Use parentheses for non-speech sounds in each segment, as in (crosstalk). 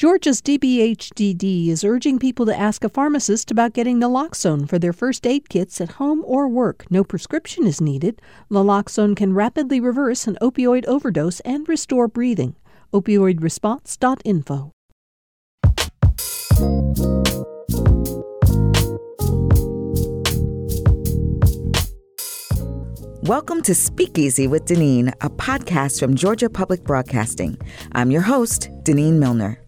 Georgia's DBHDD is urging people to ask a pharmacist about getting naloxone for their first aid kits at home or work. No prescription is needed. Naloxone can rapidly reverse an opioid overdose and restore breathing. Opioidresponse.info. Welcome to Speakeasy with Denene, a podcast from Georgia Public Broadcasting. I'm your host, Denene Millner.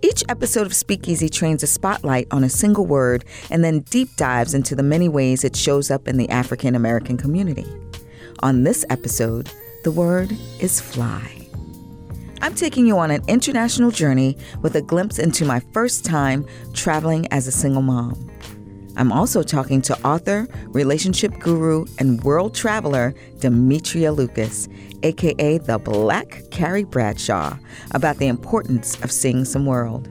Each episode of Speakeasy trains a spotlight on a single word and then deep dives into the many ways it shows up in the African American community. On this episode, the word is fly. I'm taking you on an international journey with a glimpse into my first time traveling as a single mom. I'm also talking to author, relationship guru, and world traveler Demetria Lucas, aka the Black Carrie Bradshaw, about the importance of seeing some world.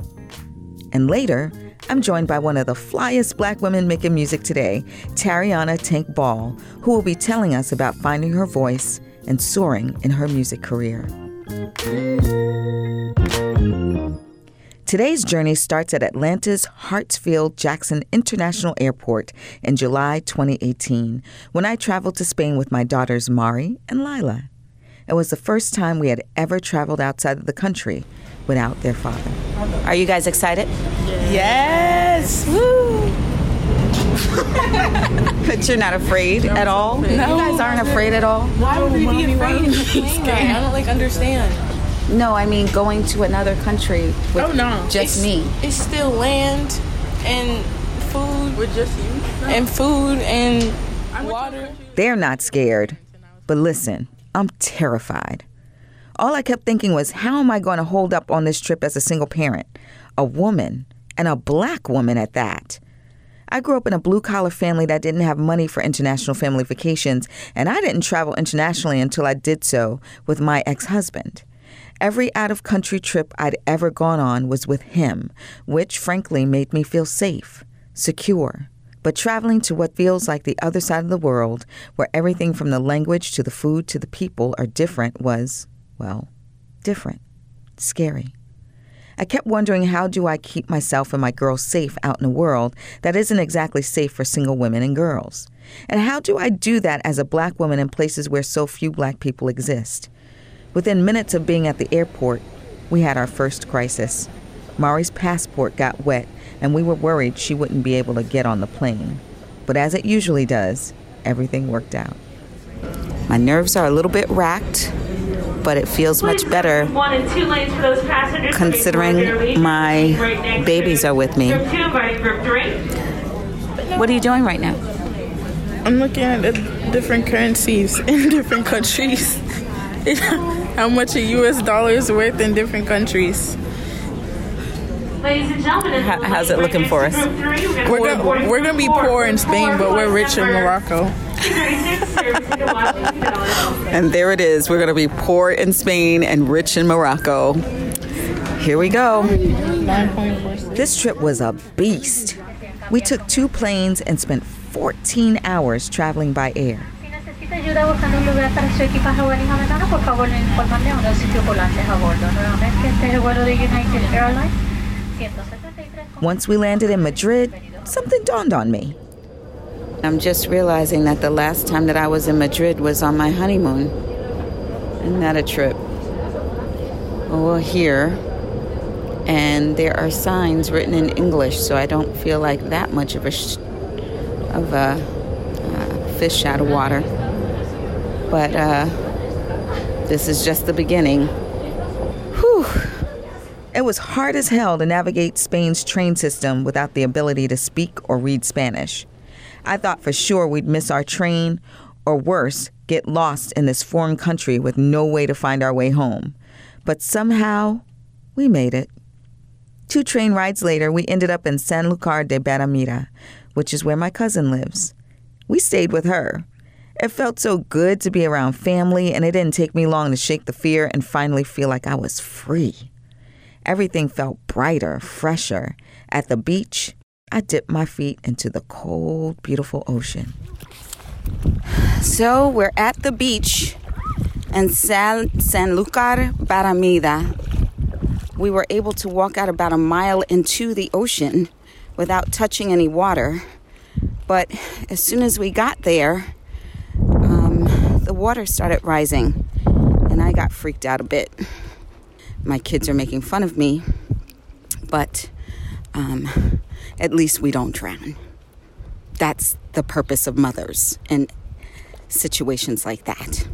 And later, I'm joined by one of the flyest black women making music today, Tarriona Tank Ball, who will be telling us about finding her voice and soaring in her music career. Today's journey starts at Atlanta's Hartsfield Jackson International Airport in July 2018 when I traveled to Spain with my daughters Mari and Lila. It was the first time we had ever traveled outside of the country without their father. Are you guys excited? Yes! Woo! (laughs) but you're not afraid at all? No. You guys aren't afraid at all? Why would we be afraid in the plane? I don't like understand. No, I mean going to another country with Oh, no. just It's- me. It's still land and food. With just you? And food and water. They're not scared. But listen, I'm terrified. All I kept thinking was, how am I going to hold up on this trip as a single parent? A woman, and a black woman at that. I grew up in a blue collar family that didn't have money for international family vacations, and I didn't travel internationally until I did so with my ex husband. Every out of country trip I'd ever gone on was with him, which frankly made me feel safe, secure. But traveling to what feels like the other side of the world, where everything from the language to the food to the people are different, was, well, different, scary. I kept wondering how do I keep myself and my girls safe out in a world that isn't exactly safe for single women and girls? And how do I do that as a black woman in places where so few black people exist? Within minutes of being at the airport, we had our first crisis. Mari's passport got wet, and we were worried she wouldn't be able to get on the plane. But as it usually does, everything worked out. My nerves are a little bit racked, but it feels much better considering my babies are with me. What are you doing right now? I'm looking at the different currencies (laughs) in different countries. (laughs) How much a US dollar is worth in different countries. Ladies and gentlemen, How- how's it looking for us? We're gonna, we're gonna be poor in Spain, but we're rich in Morocco. And there it is. We're going to be poor in Spain and rich in Morocco. Here we go. This trip was a beast. We took two planes and spent 14 hours traveling by air. Si necesita ayuda buscando un lugar para su equipaje o venir americano, por favor le informan de uno de los circulantes a bordo. Nuevamente, este es el vuelo de United Airlines 173. Once we landed in Madrid, something dawned on me. I'm just realizing that the last time that I was in Madrid was on my honeymoon. Isn't that a trip? Well, we're here, and there are signs written in English, so I don't feel like that much of a sh- of a uh, fish out of water. But uh, this is just the beginning. Whew. It was hard as hell to navigate Spain's train system without the ability to speak or read Spanish. I thought for sure we'd miss our train, or worse, get lost in this foreign country with no way to find our way home. But somehow, we made it. Two train rides later, we ended up in Sanlúcar de Barrameda, which is where my cousin lives. We stayed with her. It felt so good to be around family, and it didn't take me long to shake the fear and finally feel like I was free. Everything felt brighter, fresher. At the beach, I dipped my feet into the cold, beautiful ocean. So we're at the beach in San Sanlúcar, Barrameda. we were able to walk out about a mile into the ocean without touching any water. But as soon as we got there, the water started rising, and I got freaked out a bit. My kids are making fun of me, but um, at least we don't drown. That's the purpose of mothers in situations like that.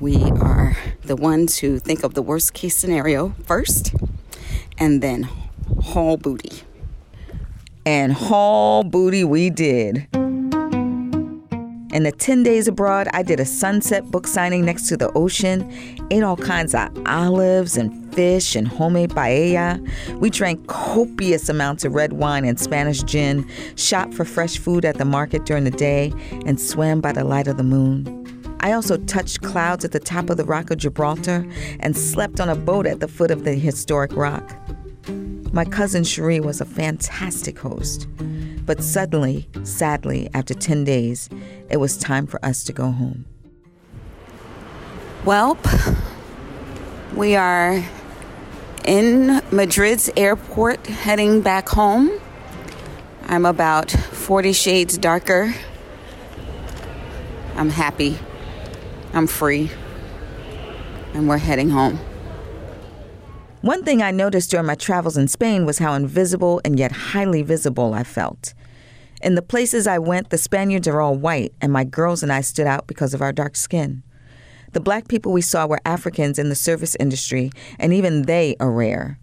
We are the ones who think of the worst case scenario first and then haul booty. And haul booty we did. In the 10 days abroad, I did a sunset book signing next to the ocean, ate all kinds of olives and fish and homemade paella. We drank copious amounts of red wine and Spanish gin, shopped for fresh food at the market during the day, and swam by the light of the moon. I also touched clouds at the top of the Rock of Gibraltar and slept on a boat at the foot of the historic rock. My cousin Cherie was a fantastic host. But suddenly, sadly, after 10 days, it was time for us to go home. Welp, we are in Madrid's airport heading back home. I'm about 40 shades darker. I'm happy. I'm free. And we're heading home. One thing I noticed during my travels in Spain was how invisible and yet highly visible I felt. In the places I went, the Spaniards are all white, and my girls and I stood out because of our dark skin. The black people we saw were Africans in the service industry, and even they are rare.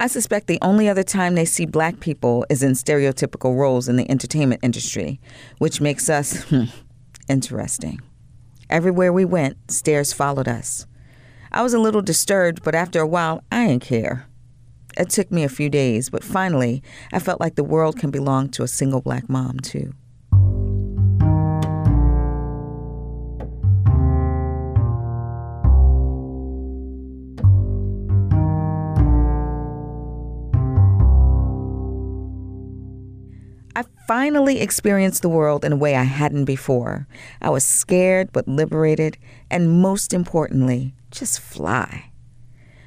I suspect the only other time they see black people is in stereotypical roles in the entertainment industry, which makes us (laughs) interesting. Everywhere we went, stares followed us. I was a little disturbed, but after a while, I didn't care. It took me a few days, but finally, I felt like the world can belong to a single black mom, too. I finally experienced the world in a way I hadn't before. I was scared but liberated, and most importantly, just fly.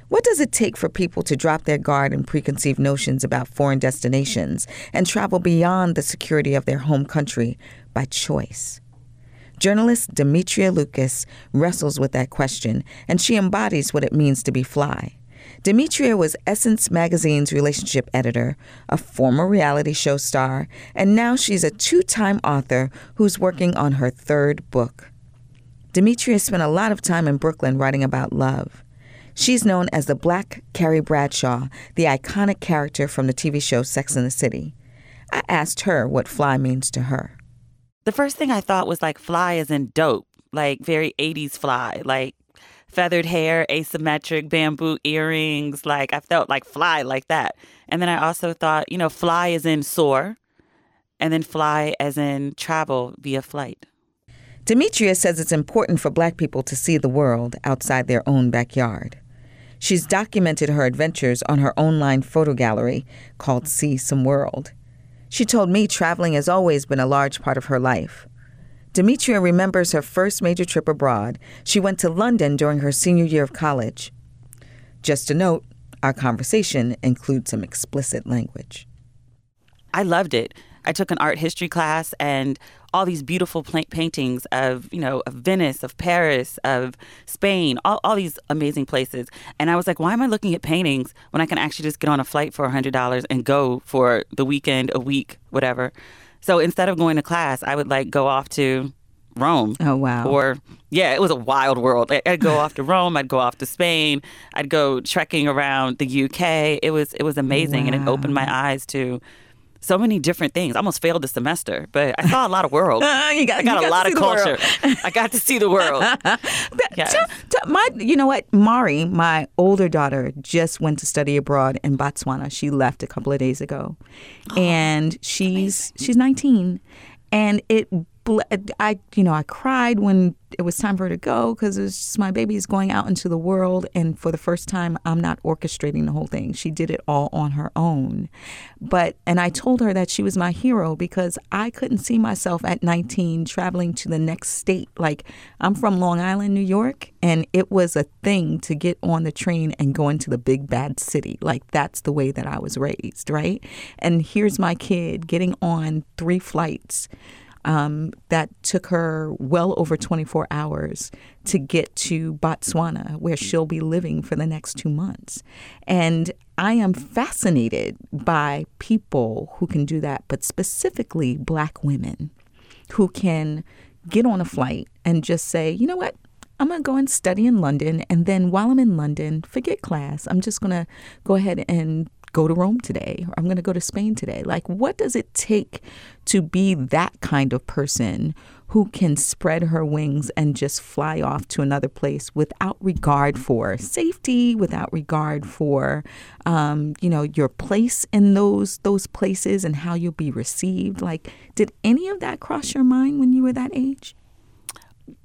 What does it take for people to drop their guard and preconceived notions about foreign destinations and travel beyond the security of their home country by choice? Journalist Demetria Lucas wrestles with that question, and she embodies what it means to be fly. Demetria was Essence magazine's relationship editor, a former reality show star, and now she's a two time author who's working on her third book. Demetria spent a lot of time in Brooklyn writing about love. She's known as the Black Carrie Bradshaw, the iconic character from the TV show Sex and the City. I asked her what fly means to her. The first thing I thought was like fly is in dope, like very 80s fly, like feathered hair, asymmetric bamboo earrings. Like I felt like fly like that. And then I also thought, you know, fly as in soar, and then fly as in travel via flight. Demetria says it's important for black people to see the world outside their own backyard. She's documented her adventures on her online photo gallery called See Some World. She told me traveling has always been a large part of her life. Demetria remembers her first major trip abroad. She went to London during her senior year of college. Just a note our conversation includes some explicit language. I loved it. I took an art history class and all these beautiful paintings of, you know, of Venice, of Paris, of Spain, all, all these amazing places. And I was like, why am I looking at paintings when I can actually just get on a flight for $100 and go for the weekend, a week, whatever? So instead of going to class, I would like go off to Rome. Oh wow! Or yeah, it was a wild world. I'd go off to Rome. I'd go off to Spain. I'd go trekking around the UK. It was it was amazing, wow. and it opened my eyes to so many different things. I almost failed the semester, but I saw a lot of world. (laughs) you got, I got a got lot of culture. I got to see the world. (laughs) yes. my, you know what, Mari, my older daughter, just went to study abroad in Botswana. She left a couple of days ago, oh, (gasps) and she's amazing. she's 19, and it I, you know, I cried when it was time for her to go because it was just my baby is going out into the world, and for the first time, I'm not orchestrating the whole thing. She did it all on her own. But and I told her that she was my hero because I couldn't see myself at 19 traveling to the next state. Like I'm from Long Island, New York, and it was a thing to get on the train and go into the big bad city. Like that's the way that I was raised, right? And here's my kid getting on three flights um, that took her well over 24 hours to get to Botswana, where she'll be living for the next two months. And I am fascinated by people who can do that, but specifically Black women who can get on a flight and just say, you know what? I'm going to go and study in London. And then while I'm in London, forget class. I'm just going to go ahead and go to Rome today, or I'm going to go to Spain today. Like, what does it take to be that kind of person who can spread her wings and just fly off to another place without regard for safety, without regard for, um, you know, your place in those those places and how you'll be received? Like, did any of that cross your mind when you were that age?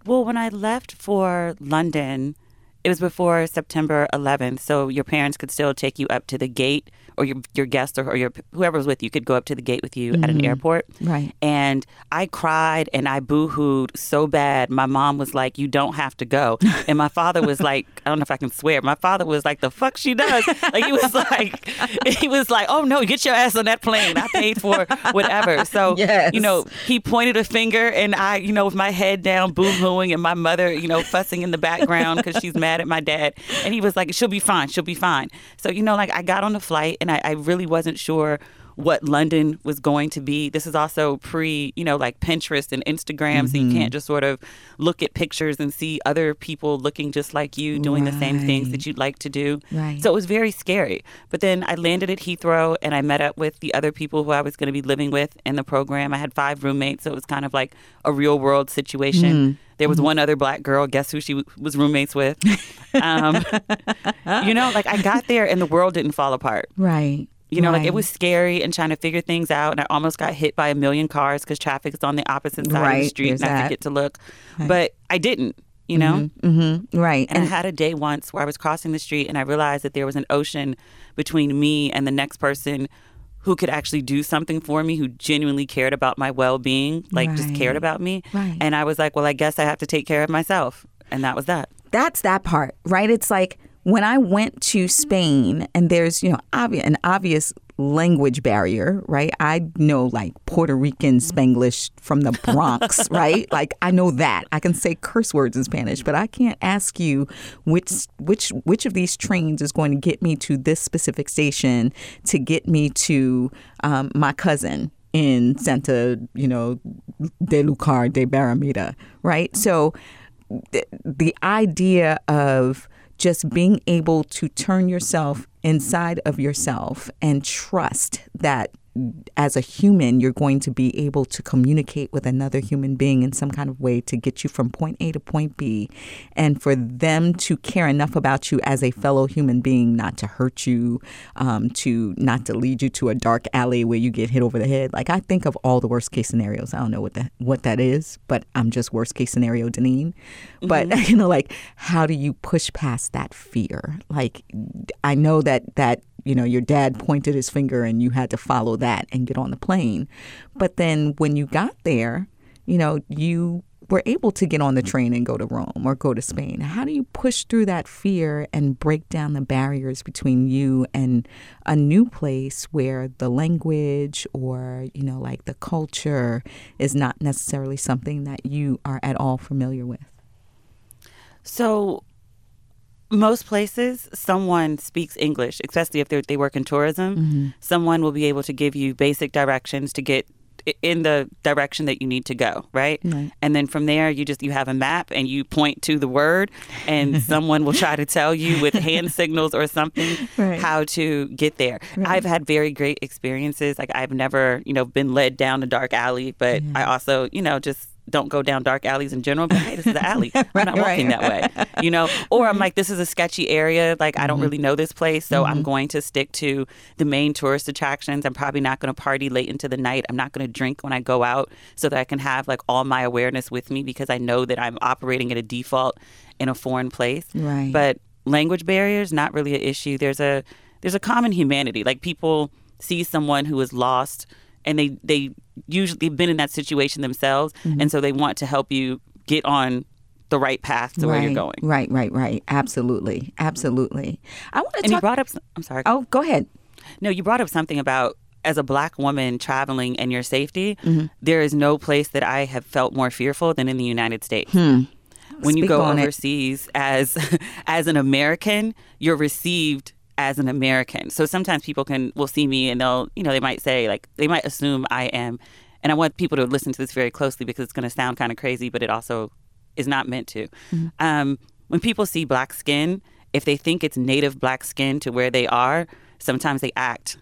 Well, when I left for London, it was before September 11th, so your parents could still take you up to the gate, or your your guest or, or your whoever was with you could go up to the gate with you mm-hmm. at an mm-hmm. airport. Right. And I cried and I boohooed so bad. My mom was like, "You don't have to go," and my father was like, (laughs) "I don't know if I can swear." My father was like, "The fuck she does?" Like he was like, (laughs) he was like, "Oh no, get your ass on that plane. I paid for whatever." So yes. (laughs) you know, he pointed a finger, and I, you know, with my head down, boohooing, and my mother, you know, fussing in the background because she's mad mad at my dad. And he was like, she'll be fine. She'll be fine. So, you know, like I got on the flight and I, I really wasn't sure what London was going to be. This is also pre, you know, like Pinterest and Instagram, mm-hmm. so you mm-hmm. can't just sort of look at pictures and see other people looking just like you doing right. the same things that you'd like to do. Right. So it was very scary. But then I landed at Heathrow and I met up with the other people who I was going to be living with in the program. I had five roommates, so it was kind of like a real world situation. Mm. There was mm-hmm. one other black girl. Guess who she w- was roommates with? (laughs) Um, you know, like I got there and the world didn't fall apart. Right. You know, right. like it was scary and trying to figure things out. And I almost got hit by a million cars because traffic is on the opposite side right. of the street There's and I forget to look. Right. But I didn't, you know? Mm-hmm. Mm-hmm. Right. And, and I had a day once where I was crossing the street and I realized that there was an ocean between me and the next person who could actually do something for me, who genuinely cared about my well being, like just cared about me. Right. And I was like, well, I guess I have to take care of myself. And that was that. That's that part, right? It's like when I went to Spain and there's, you know, obvious, an obvious language barrier, right? I know like Puerto Rican Spanglish from the Bronx, (laughs) right? Like I know that. I can say curse words in Spanish, but I can't ask you which which which of these trains is going to get me to this specific station to get me to um, my cousin in Santa, you know, de Lucar de Barrameda, right? So the, the idea of just being able to turn yourself inside of yourself and trust that as a human, you're going to be able to communicate with another human being in some kind of way to get you from point A to point B, and for them to care enough about you as a fellow human being, not to hurt you, um, to not to lead you to a dark alley where you get hit over the head. Like I think of all the worst case scenarios. I don't know what that what that is, but I'm just worst case scenario Denene. But mm-hmm. (laughs) you know, like how do you push past that fear? Like I know that that you know, your dad pointed his finger and you had to follow that and get on the plane. But then when you got there, you know, you were able to get on the train and go to Rome or go to Spain. How do you push through that fear and break down the barriers between you and a new place where the language or, you know, like the culture is not necessarily something that you are at all familiar with? So, most places, someone speaks English, especially if they work in tourism. Mm-hmm. Someone will be able to give you basic directions to get in the direction that you need to go, right? right? And then from there, you just you have a map and you point to the word, and (laughs) someone will try to tell you with hand (laughs) signals or something right. how to get there. Right. I've had very great experiences. Like I've never, you know, been led down a dark alley, but I also, you know, just don't go down dark alleys in general. But hey, this is the alley. (laughs) I'm not walking right. that way. You know, or I'm mm-hmm. like, this is a sketchy area. Like I don't mm-hmm. really know this place, so I'm mm-hmm. going to stick to the main tourist attractions. I'm probably not going to party late into the night. I'm not going to drink when I go out, so that I can have like all my awareness with me because I know that I'm operating at a default in a foreign place. Right. But language barriers not really an issue. There's a there's a common humanity. Like people see someone who is lost and they they usually they've been in that situation themselves Mm-hmm. and so they want to help you get on the right path to where you're going. Right, right, right. Absolutely, absolutely. I want to And you brought up I'm sorry. oh, go ahead. No, you brought up something about as a black woman traveling and your safety. Mm-hmm. there is no place that I have felt more fearful than in the United States. When you go on it. overseas as (laughs) as an American, you're received as an American. So sometimes people can will see me and they'll, you know, they might say like they might assume I am and I want people to listen to this very closely because it's going to sound kind of crazy, but it also is not meant to. Mm-hmm. Um, when people see black skin, if they think it's native black skin to where they are, sometimes they act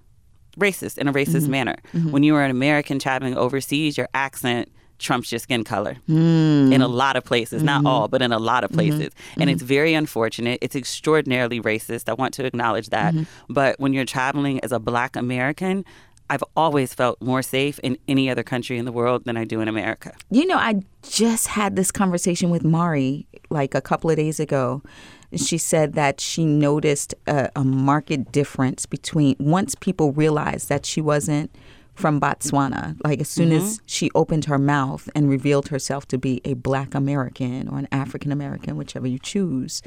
racist in a racist Mm-hmm. manner. When you are an American traveling overseas, your accent trumps your skin color Mm. in a lot of places, not Mm-hmm. all, but in a lot of places. And it's very unfortunate. It's extraordinarily racist. I want to acknowledge that. Mm-hmm. But when you're traveling as a black American, I've always felt more safe in any other country in the world than I do in America. You know, I just had this conversation with Mari like a couple of days ago. She said that she noticed a, a marked difference between once people realized that she wasn't from Botswana, like as soon as she opened her mouth and revealed herself to be a black American or an African American, whichever you choose,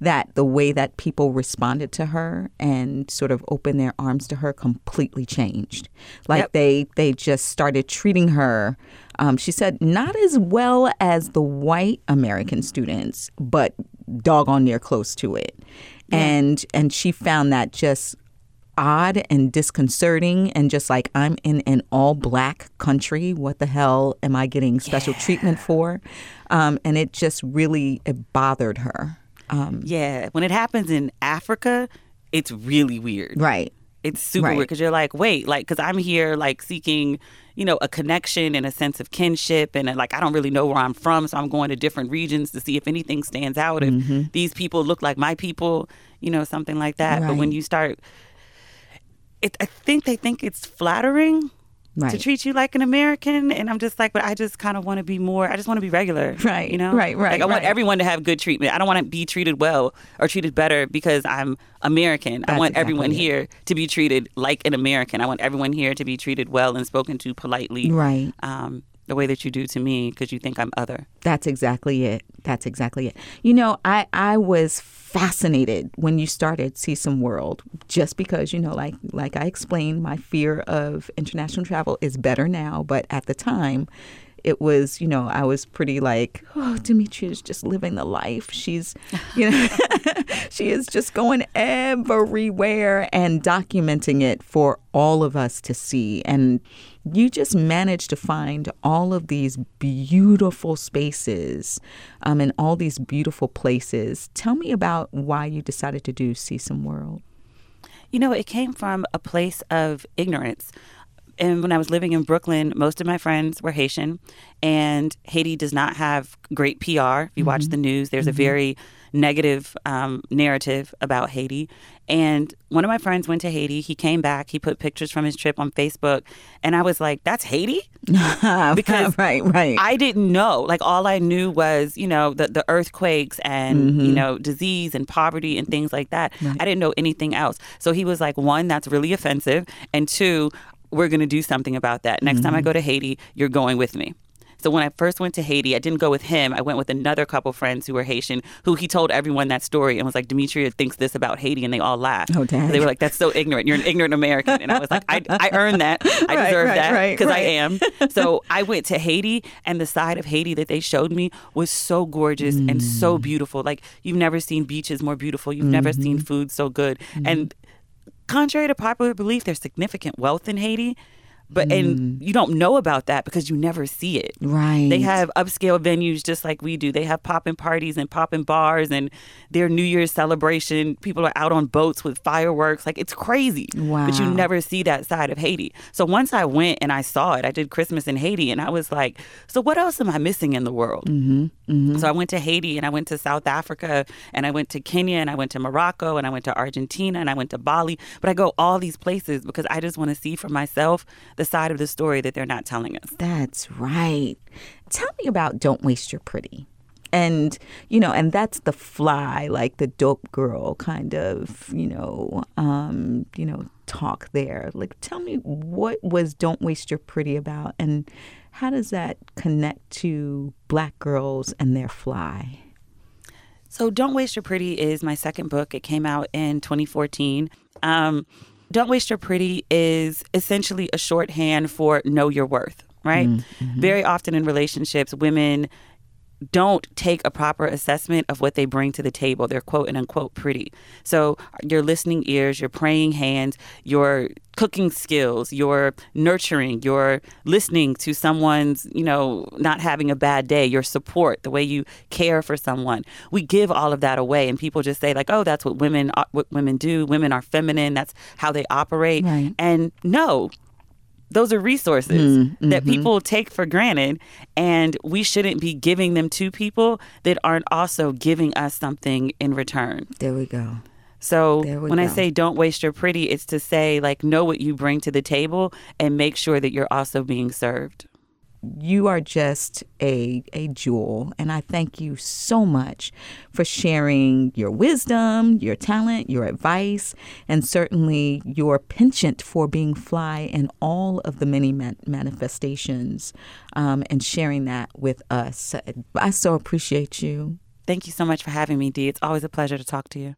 that the way that people responded to her and sort of opened their arms to her completely changed. Like Yep. they they just started treating her um, she said not as well as the white american students but doggone near close to it and and she found that just odd and disconcerting and just like i'm in an all black country what the hell am i getting special treatment for um, and it just really it bothered her um, Yeah. When it happens in Africa, it's really weird. right It's super Right. weird because you're like, wait, like, because I'm here, like, seeking, you know, a connection and a sense of kinship. And, uh, like, I don't really know where I'm from. So I'm going to different regions to see if anything stands out, if Mm-hmm. these people look like my people, you know, something like that. But when you start, it, I think they think it's flattering to treat you like an American. And I'm just like, but I just kind of want to be more, I just want to be regular. Right, You know? right, right, Like, I want everyone to have good treatment. I don't want to be treated well or treated better because I'm American. I That's want everyone it. here to be treated like an American. I want everyone here to be treated well and spoken to politely. Right. Um, the way that you do to me because you think I'm other. That's exactly it. That's exactly it. You know, I I was fascinated when you started See Some World, just because you know, like like I explained, my fear of international travel is better now, but at the time. It was, you know, I was pretty like, (sighs) oh, Demetria is just living the life. She's, you know, (laughs) she is just going everywhere and documenting it for all of us to see. And you just managed to find all of these beautiful spaces um, and all these beautiful places. Tell me about why you decided to do See Some World. You know, it came from a place of ignorance. And when I was living in Brooklyn, most of my friends were Haitian, and Haiti does not have great PR. If you watch mm-hmm. the news, there's a mm-hmm. very negative um, narrative about Haiti. And one of my friends went to Haiti. He came back. He put pictures from his trip on Facebook, and I was like, "That's Haiti." (laughs) Because (laughs) right, right. I didn't know. Like all I knew was, you know, the, the earthquakes and, you mm-hmm. know, disease and poverty and things like that. I didn't know anything else. So he was like, one, that's really offensive. And two, we're going to do something about that. Next time I go to Haiti, you're going with me. So when I first went to Haiti, I didn't go with him. I went with another couple friends who were Haitian, who he told everyone that story and was like, Demetria thinks this about Haiti, and they all laughed. Oh, dang. They were like, "That's so ignorant. You're an ignorant American." And I was like, "I, I earned that. I (laughs) Right, deserve right, that right, because I am." So I went to Haiti, and the side of Haiti that they showed me was so gorgeous and Mm. so beautiful. Like you've never seen beaches more beautiful. You've never seen Mm-hmm. food so good. And contrary to popular belief, there's significant wealth in Haiti. But and you don't know about that because you never see it. Right. They have upscale venues just like we do. They have popping parties and popping bars and their New Year's celebration. People are out on boats with fireworks. Like it's crazy. Wow. But you never see that side of Haiti. So once I went and I saw it, I did Christmas in Haiti and I was like, so what else am I missing in the world? Mm-hmm. So I went to Haiti and I went to South Africa and I went to Kenya and I went to Morocco and I went to Argentina and I went to Bali. But I go all these places because I just want to see for myself the side of the story that they're not telling us. That's right. Tell me about Don't Waste Your Pretty. And, you know, and that's the fly, like the dope girl kind of, you know, um, you know, talk there. Like tell me what was Don't Waste Your Pretty about and how does that connect to black girls and their fly? So Don't Waste Your Pretty is my second book. It came out in 2014. Um, Don't Waste Your Pretty is essentially a shorthand for know your worth, right? Mm-hmm. Very often in relationships, women don't take a proper assessment of what they bring to the table. They're quote and unquote pretty. So your listening ears, your praying hands, your cooking skills, your nurturing, your listening to someone's, you know, not having a bad day, your support, the way you care for someone. We give all of that away and people just say like, "Oh, that's what women what women do. Women are feminine. That's how they operate." Right. And no, those are resources mm-hmm. that people take for granted and we shouldn't be giving them to people that aren't also giving us something in return. There we go. so when i say don't waste your pretty it's to say like know what you bring to the table and make sure that you're also being served you are just a a jewel and I thank you so much for sharing your wisdom, your talent, your advice and certainly your penchant for being fly in all of the many man- manifestations um, and sharing that with us. I so appreciate you. thank you so much for having me dee it's always a pleasure to talk to you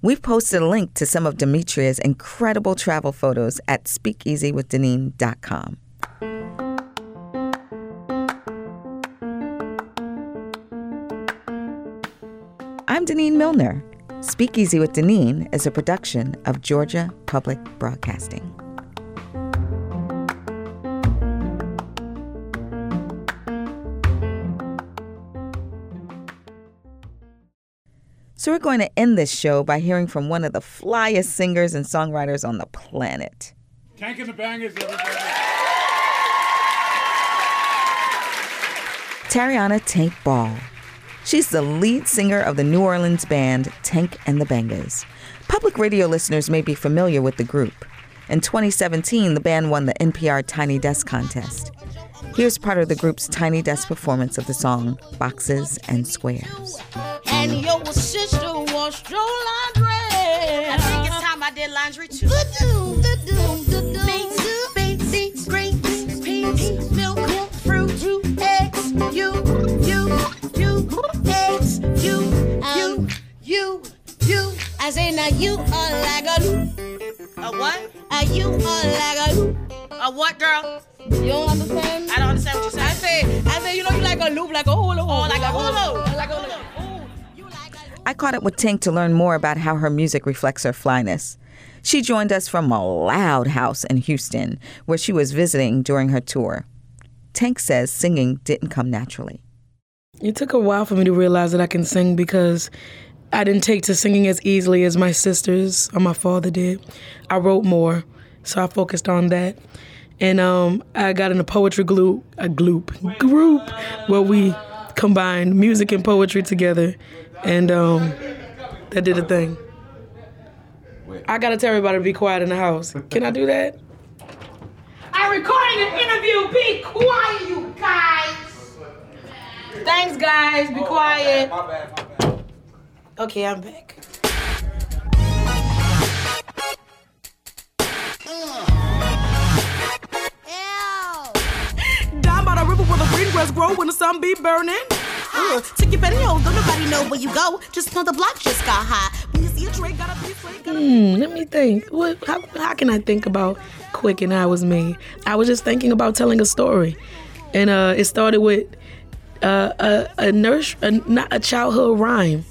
We've posted a link to some of Demetria's incredible travel photos at speakeasywithdenene.com. I'm Denene Millner. Speakeasy with Deneen is a production of Georgia Public Broadcasting. So, we're going to end this show by hearing from one of the flyest singers and songwriters on the planet. Tank and the Bangas, everybody. Tarriona Tank Ball. She's the lead singer of the New Orleans band Tank and the Bangas. Public radio listeners may be familiar with the group. In 2017, the band won the NPR Tiny Desk contest. Here's part of the group's Tiny Desk performance of the song Boxes and Squares. And your sister washed your laundry. I think it's time I did laundry too. Eggs, you, you, um, you, you. I say now you are like a loop. A what? A you are like a loop. A what, girl? You don't understand? I don't understand what you said. I say, I say, you know, you like a loop, like a hula hoop. Oh, like a hula hoop. Like a hula hoop. I caught up with Tank to learn more about how her music reflects her flyness. She joined us from a loud house in Houston, where she was visiting during her tour. Tank says singing didn't come naturally. It took a while for me to realize that I can sing because I didn't take to singing as easily as my sisters or my father did. I wrote more, so I focused on that. And um, I got in a poetry group, a gloop, group where we combined music and poetry together, and um, that did a thing. I gotta tell everybody to be quiet in the house. Can I do that? I'm recording an interview. Be quiet, you guys. Thanks, guys. Be quiet. Okay, I'm back. Down by the river where the green grass grow when the sun be burning. Uh, take your better know, don't nobody know where you go. Just know the block just got hot. When you see a tray, gotta be straight, gotta Hmm, let me think. What? How, how can I think about Quick and I was me? I was just thinking about telling a story, and uh, it started with a a nurse, a, not a childhood rhyme.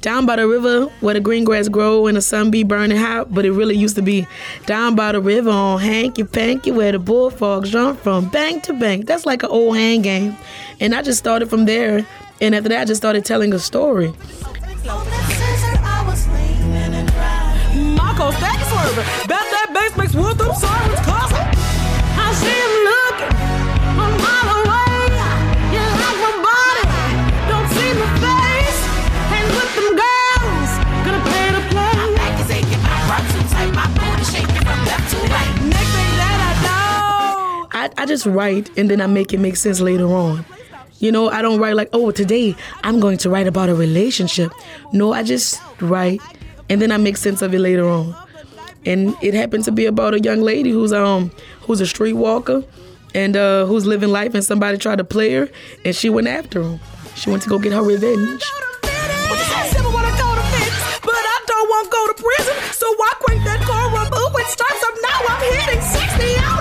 down by the river where the green grass grow and the sun be burning hot, but it really used to be down by the river on hanky panky where the bullfrogs jump from bank to bank. That's like an old hand game. And I just started from there. And after that, I just started telling a story. Marco, that bass makes I, just write and then I make it make sense later on. You know, I don't write like, oh, today I'm going to write about a relationship. No, I just write and then I make sense of it later on. And it happened to be about a young lady who's um who's a street walker and uh, who's living life and somebody tried to play her and she went after him. She went to go get her revenge. So I crank that car it starts up now. I'm hitting 60 out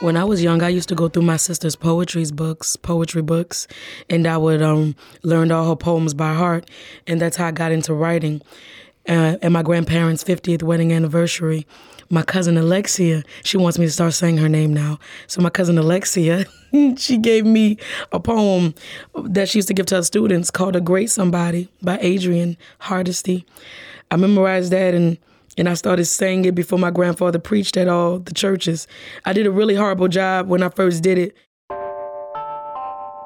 When I was young, I used to go through my sister's poetry books, poetry books, and I would um, learn all her poems by heart, and that's how I got into writing. Uh, at my grandparents' 50th wedding anniversary, my cousin Alexia, she wants me to start saying her name now. So my cousin Alexia, (laughs) she gave me a poem that she used to give to her students called "A Great Somebody" by Adrian Hardesty. I memorized that and and I started saying it before my grandfather preached at all the churches. I did a really horrible job when I first did it.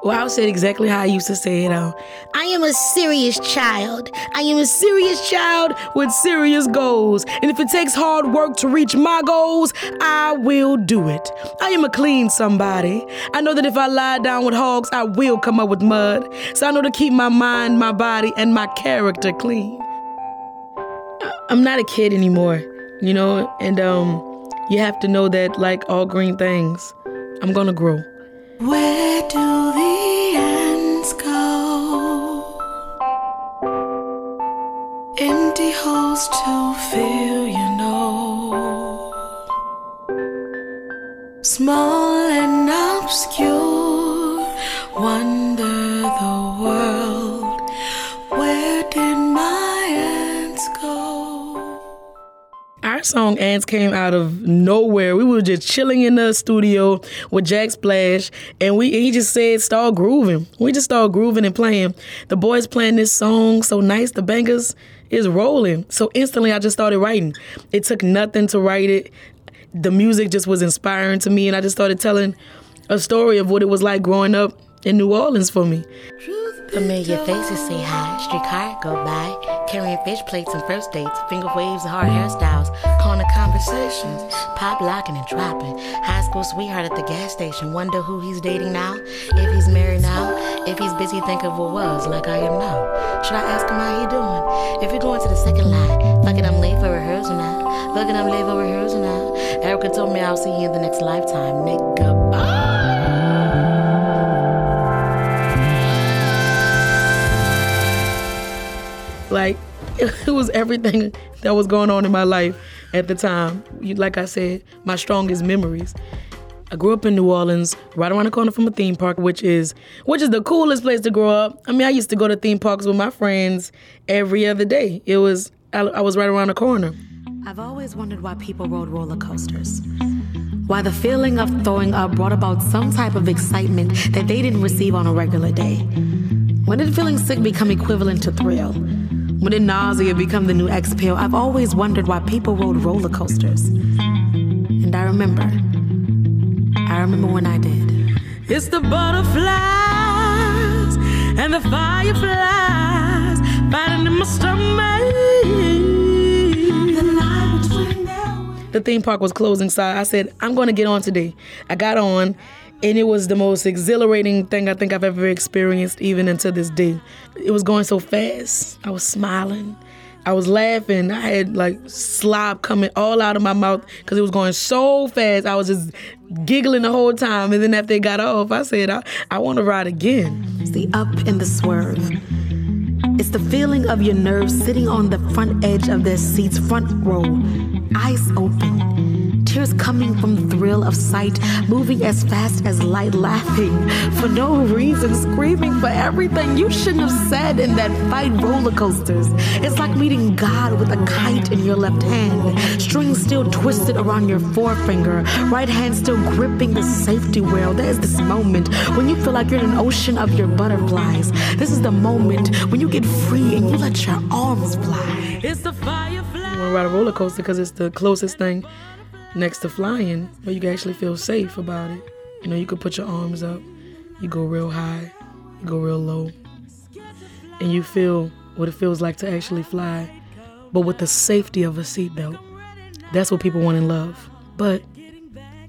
Well, I'll say exactly how I used to say it. Uh, I am a serious child. I am a serious child with serious goals. And if it takes hard work to reach my goals, I will do it. I am a clean somebody. I know that if I lie down with hogs, I will come up with mud. So I know to keep my mind, my body, and my character clean. I'm not a kid anymore, you know, and um, you have to know that, like all green things, I'm gonna grow. Where do the ants go? Empty holes to fill, you know. Small and obscure, wonder Song Ants came out of nowhere. We were just chilling in the studio with Jack Splash, and we he just said start grooving. We just started grooving and playing. The boys playing this song so nice, the Bangas is rolling. So instantly I just started writing. It took nothing to write it. The music just was inspiring to me, and I just started telling a story of what it was like growing up in New Orleans for me. Familiar faces say hi, streetcar go by, carrying fish plates and first dates, finger waves and hard hairstyles, corner conversations, pop locking and dropping. High school sweetheart at the gas station, wonder who he's dating now, if he's married now, if he's busy thinking of what was, like I am now. Should I ask him how he doing? If you're going to the second line, fuck it, I'm late for rehearsal now. Fuck it, I'm late for rehearsal now. Erica told me I'll see you in the next lifetime, nigga. Like (laughs) it was everything that was going on in my life at the time. Like I said, my strongest memories. I grew up in New Orleans, right around the corner from a theme park, which is which is the coolest place to grow up. I mean, I used to go to theme parks with my friends every other day. It was I, was right around the corner. I've always wondered why people rode roller coasters. Why the feeling of throwing up brought about some type of excitement that they didn't receive on a regular day. When did feeling sick become equivalent to thrill? When did nausea become the new exhale? I've always wondered why people rode roller coasters. And I remember. I remember when I did. It's the butterflies and the fireflies fighting in my stomach. The line between them. The theme park was closing, so I said, I'm going to get on today. I got on, and it was the most exhilarating thing I think I've ever experienced, even until this day. It was going so fast. I was smiling. I was laughing. I had like slob coming all out of my mouth because it was going so fast. I was just giggling the whole time. And then after it got off, I said, I, I want to ride again. It's the up and the swerve. It's the feeling of your nerves sitting on the front edge of their seats, front row, eyes open, coming from the thrill of sight, moving as fast as light, laughing for no reason, screaming for everything you shouldn't have said in that fight roller coasters. It's like meeting God with a kite in your left hand, string still twisted around your forefinger, right hand still gripping the safety rail. There's this moment when you feel like you're in an ocean of your butterflies. This is the moment when you get free and you let your arms fly. It's the firefly. Want to ride a roller coaster because it's the closest thing next to flying where you can actually feel safe about it. You know, you can put your arms up, you go real high, you go real low, and you feel what it feels like to actually fly, but with the safety of a seatbelt. That's what people want in love. But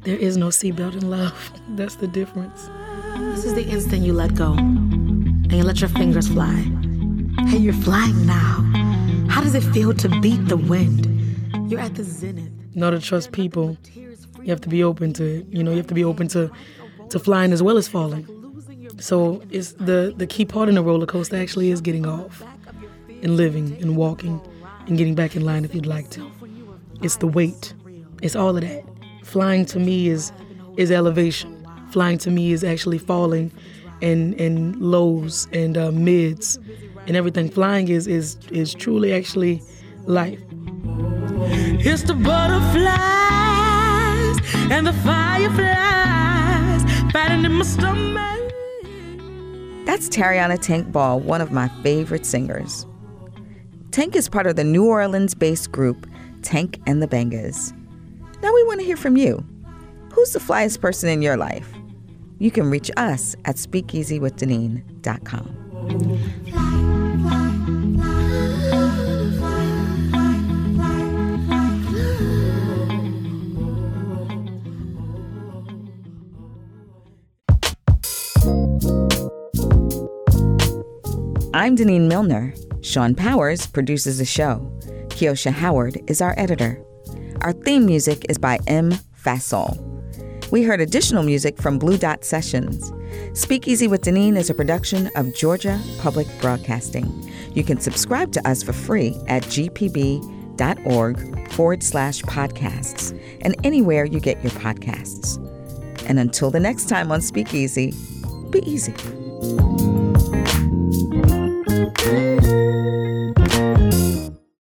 there is no seatbelt in love. (laughs) That's the difference. This is the instant you let go and you let your fingers fly. Hey, you're flying now. How does it feel to beat the wind? You're at the zenith. Order to trust people, you have to be open to it. You know, you have to be open to to flying as well as falling. So it's the the key part in a roller coaster actually is getting off and living and walking and getting back in line if you'd like to. It's the weight. It's all of that. Flying to me is is elevation. Flying to me is actually falling and and lows and uh, mids and everything. Flying is is is truly actually life. It's the butterflies and the fireflies fighting in my stomach. That's Tarriona Tank Ball, one of my favorite singers. Tank is part of the New Orleans based group Tank and the Bangas. Now we want to hear from you. Who's the flyest person in your life? You can reach us at speakeasywithdenene.com. I'm Denene Millner. Sean Powers produces the show. Kiosha Howard is our editor. Our theme music is by M. Fasol. We heard additional music from Blue Dot Sessions. Speakeasy with Denene is a production of Georgia Public Broadcasting. You can subscribe to us for free at gpb.org forward slash podcasts and anywhere you get your podcasts. And until the next time on Speakeasy, be easy.